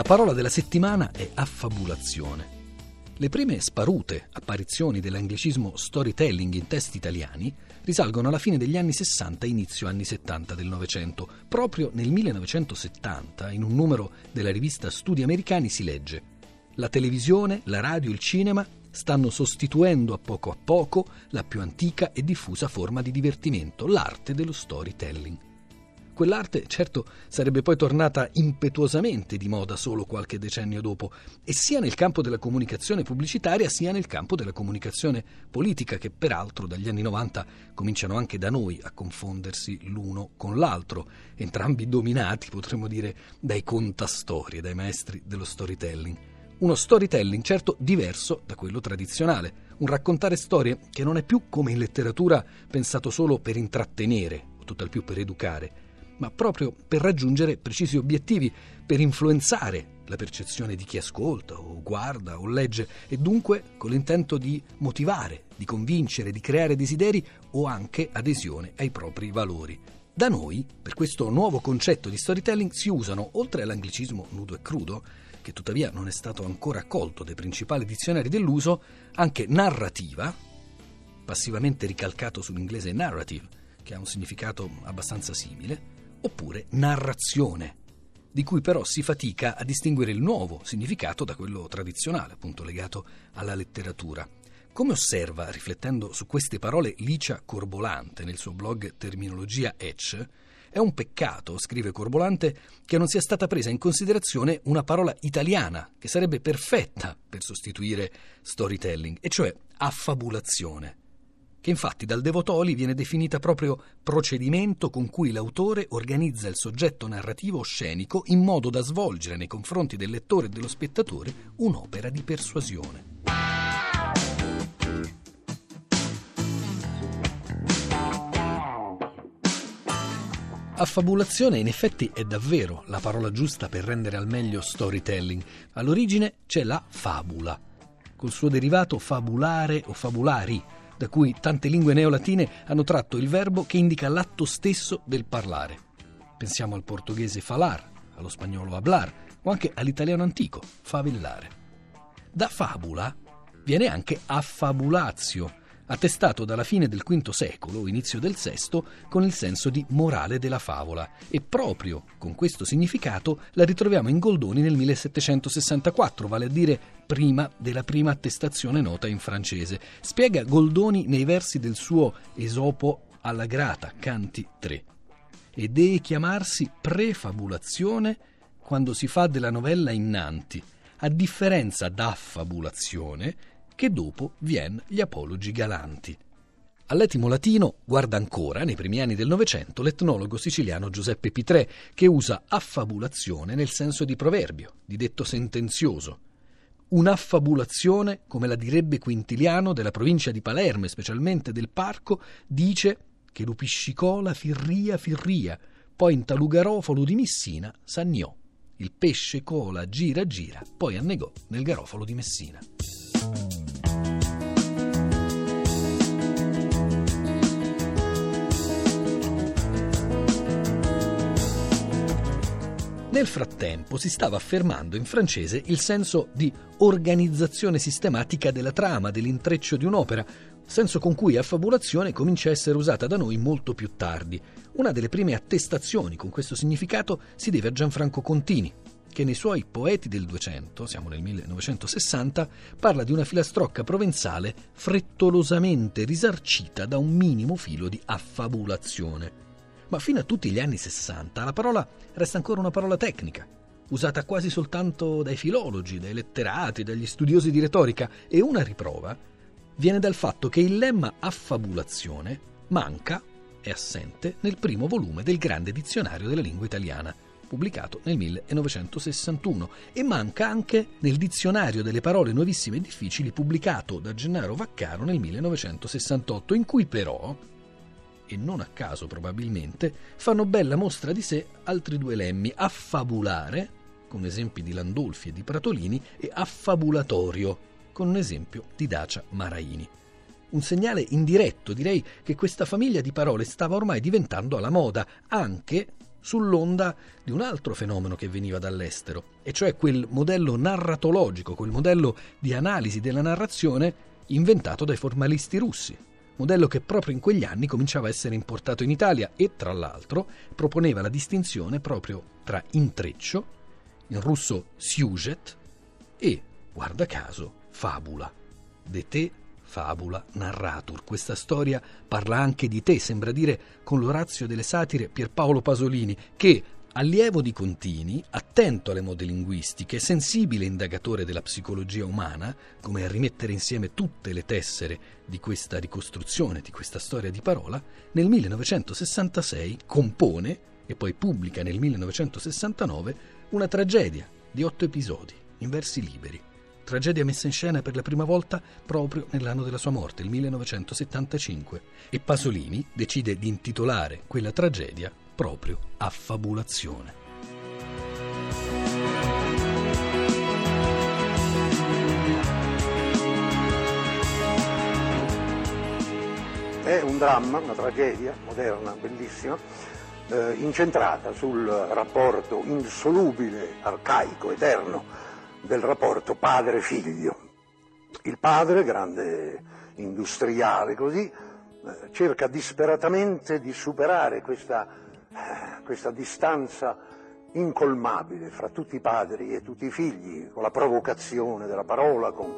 La parola della settimana è affabulazione. Le prime sparute apparizioni dell'anglicismo storytelling in testi italiani risalgono alla fine degli anni 60 e inizio anni 70 del Novecento. Proprio nel 1970, in un numero della rivista Studi Americani, si legge La televisione, la radio, il cinema stanno sostituendo a poco a poco la più antica e diffusa forma di divertimento, l'arte dello storytelling. Quell'arte, certo, sarebbe poi tornata impetuosamente di moda solo qualche decennio dopo, e sia nel campo della comunicazione pubblicitaria sia nel campo della comunicazione politica, che peraltro dagli anni 90 cominciano anche da noi a confondersi l'uno con l'altro, entrambi dominati, potremmo dire, dai contastorie, dai maestri dello storytelling. Uno storytelling certo diverso da quello tradizionale, un raccontare storie che non è più come in letteratura pensato solo per intrattenere o tutt'al più per educare, ma proprio per raggiungere precisi obiettivi, per influenzare la percezione di chi ascolta o guarda o legge e dunque con l'intento di motivare, di convincere, di creare desideri o anche adesione ai propri valori. Da noi, per questo nuovo concetto di storytelling, si usano, oltre all'anglicismo nudo e crudo, che tuttavia non è stato ancora accolto dai principali dizionari dell'uso, anche narrativa, passivamente ricalcato sull'inglese narrative, che ha un significato abbastanza simile, oppure narrazione, di cui però si fatica a distinguere il nuovo significato da quello tradizionale, appunto legato alla letteratura. Come osserva, riflettendo su queste parole, Licia Corbolante nel suo blog Terminologia Etch, è un peccato, scrive Corbolante, che non sia stata presa in considerazione una parola italiana che sarebbe perfetta per sostituire storytelling, e cioè affabulazione che infatti dal Devotoli viene definita proprio procedimento con cui l'autore organizza il soggetto narrativo scenico in modo da svolgere nei confronti del lettore e dello spettatore un'opera di persuasione. Affabulazione in effetti è davvero la parola giusta per rendere al meglio storytelling. All'origine c'è la fabula, col suo derivato fabulare o fabulari, da cui tante lingue neolatine hanno tratto il verbo che indica l'atto stesso del parlare. Pensiamo al portoghese falar, allo spagnolo hablar o anche all'italiano antico, favellare. Da fabula viene anche affabulazio, attestato dalla fine del V secolo, inizio del VI, con il senso di morale della favola e proprio con questo significato la ritroviamo in Goldoni nel 1764, vale a dire prima della prima attestazione nota in francese. Spiega Goldoni nei versi del suo Esopo alla grata, canti 3. E deve chiamarsi prefabulazione quando si fa della novella innanti, a differenza d'affabulazione che dopo vien gli apologi galanti. All'etimo latino guarda ancora, nei primi anni del Novecento, l'etnologo siciliano Giuseppe Pitrè, che usa affabulazione nel senso di proverbio, di detto sentenzioso. Un'affabulazione, come la direbbe Quintiliano della provincia di Palermo e specialmente del Parco, dice che lupiscicola firria firria, poi in talugarofalo di Messina s'annò. Il pesce cola gira gira, poi annegò nel garofalo di Messina. Nel frattempo si stava affermando in francese il senso di organizzazione sistematica della trama, dell'intreccio di un'opera, senso con cui affabulazione comincia a essere usata da noi molto più tardi. Una delle prime attestazioni con questo significato si deve a Gianfranco Contini, che nei suoi Poeti del Duecento, siamo nel 1960, parla di una filastrocca provenzale frettolosamente risarcita da un minimo filo di affabulazione ma fino a tutti gli anni 60 la parola resta ancora una parola tecnica, usata quasi soltanto dai filologi, dai letterati, dagli studiosi di retorica, e una riprova viene dal fatto che il lemma affabulazione manca, è assente, nel primo volume del Grande Dizionario della Lingua Italiana, pubblicato nel 1961, e manca anche nel Dizionario delle parole nuovissime e difficili pubblicato da Gennaro Vaccaro nel 1968, in cui però e non a caso probabilmente, fanno bella mostra di sé altri due lemmi, affabulare, con esempi di Landolfi e di Pratolini, e affabulatorio, con un esempio di Dacia Maraini. Un segnale indiretto, direi, che questa famiglia di parole stava ormai diventando alla moda, anche sull'onda di un altro fenomeno che veniva dall'estero, e cioè quel modello narratologico, quel modello di analisi della narrazione inventato dai formalisti russi, modello che proprio in quegli anni cominciava a essere importato in Italia e, tra l'altro, proponeva la distinzione proprio tra intreccio, in russo siujet, e, guarda caso, fabula. De te fabula narratur. Questa storia parla anche di te, sembra dire con l'Orazio delle satire Pierpaolo Pasolini, che, allievo di Contini, attento alle mode linguistiche, sensibile indagatore della psicologia umana, come a rimettere insieme tutte le tessere di questa ricostruzione, di questa storia di parola, nel 1966 compone e poi pubblica nel 1969 una tragedia di otto episodi in versi liberi. Tragedia messa in scena per la prima volta proprio nell'anno della sua morte, il 1975, e Pasolini decide di intitolare quella tragedia proprio Affabulazione. È un dramma, una tragedia moderna, bellissima, eh, incentrata sul rapporto insolubile, arcaico, eterno del rapporto padre-figlio. Il padre, grande industriale così, eh, cerca disperatamente di superare questa, questa distanza incolmabile fra tutti i padri e tutti i figli, con la provocazione della parola, con,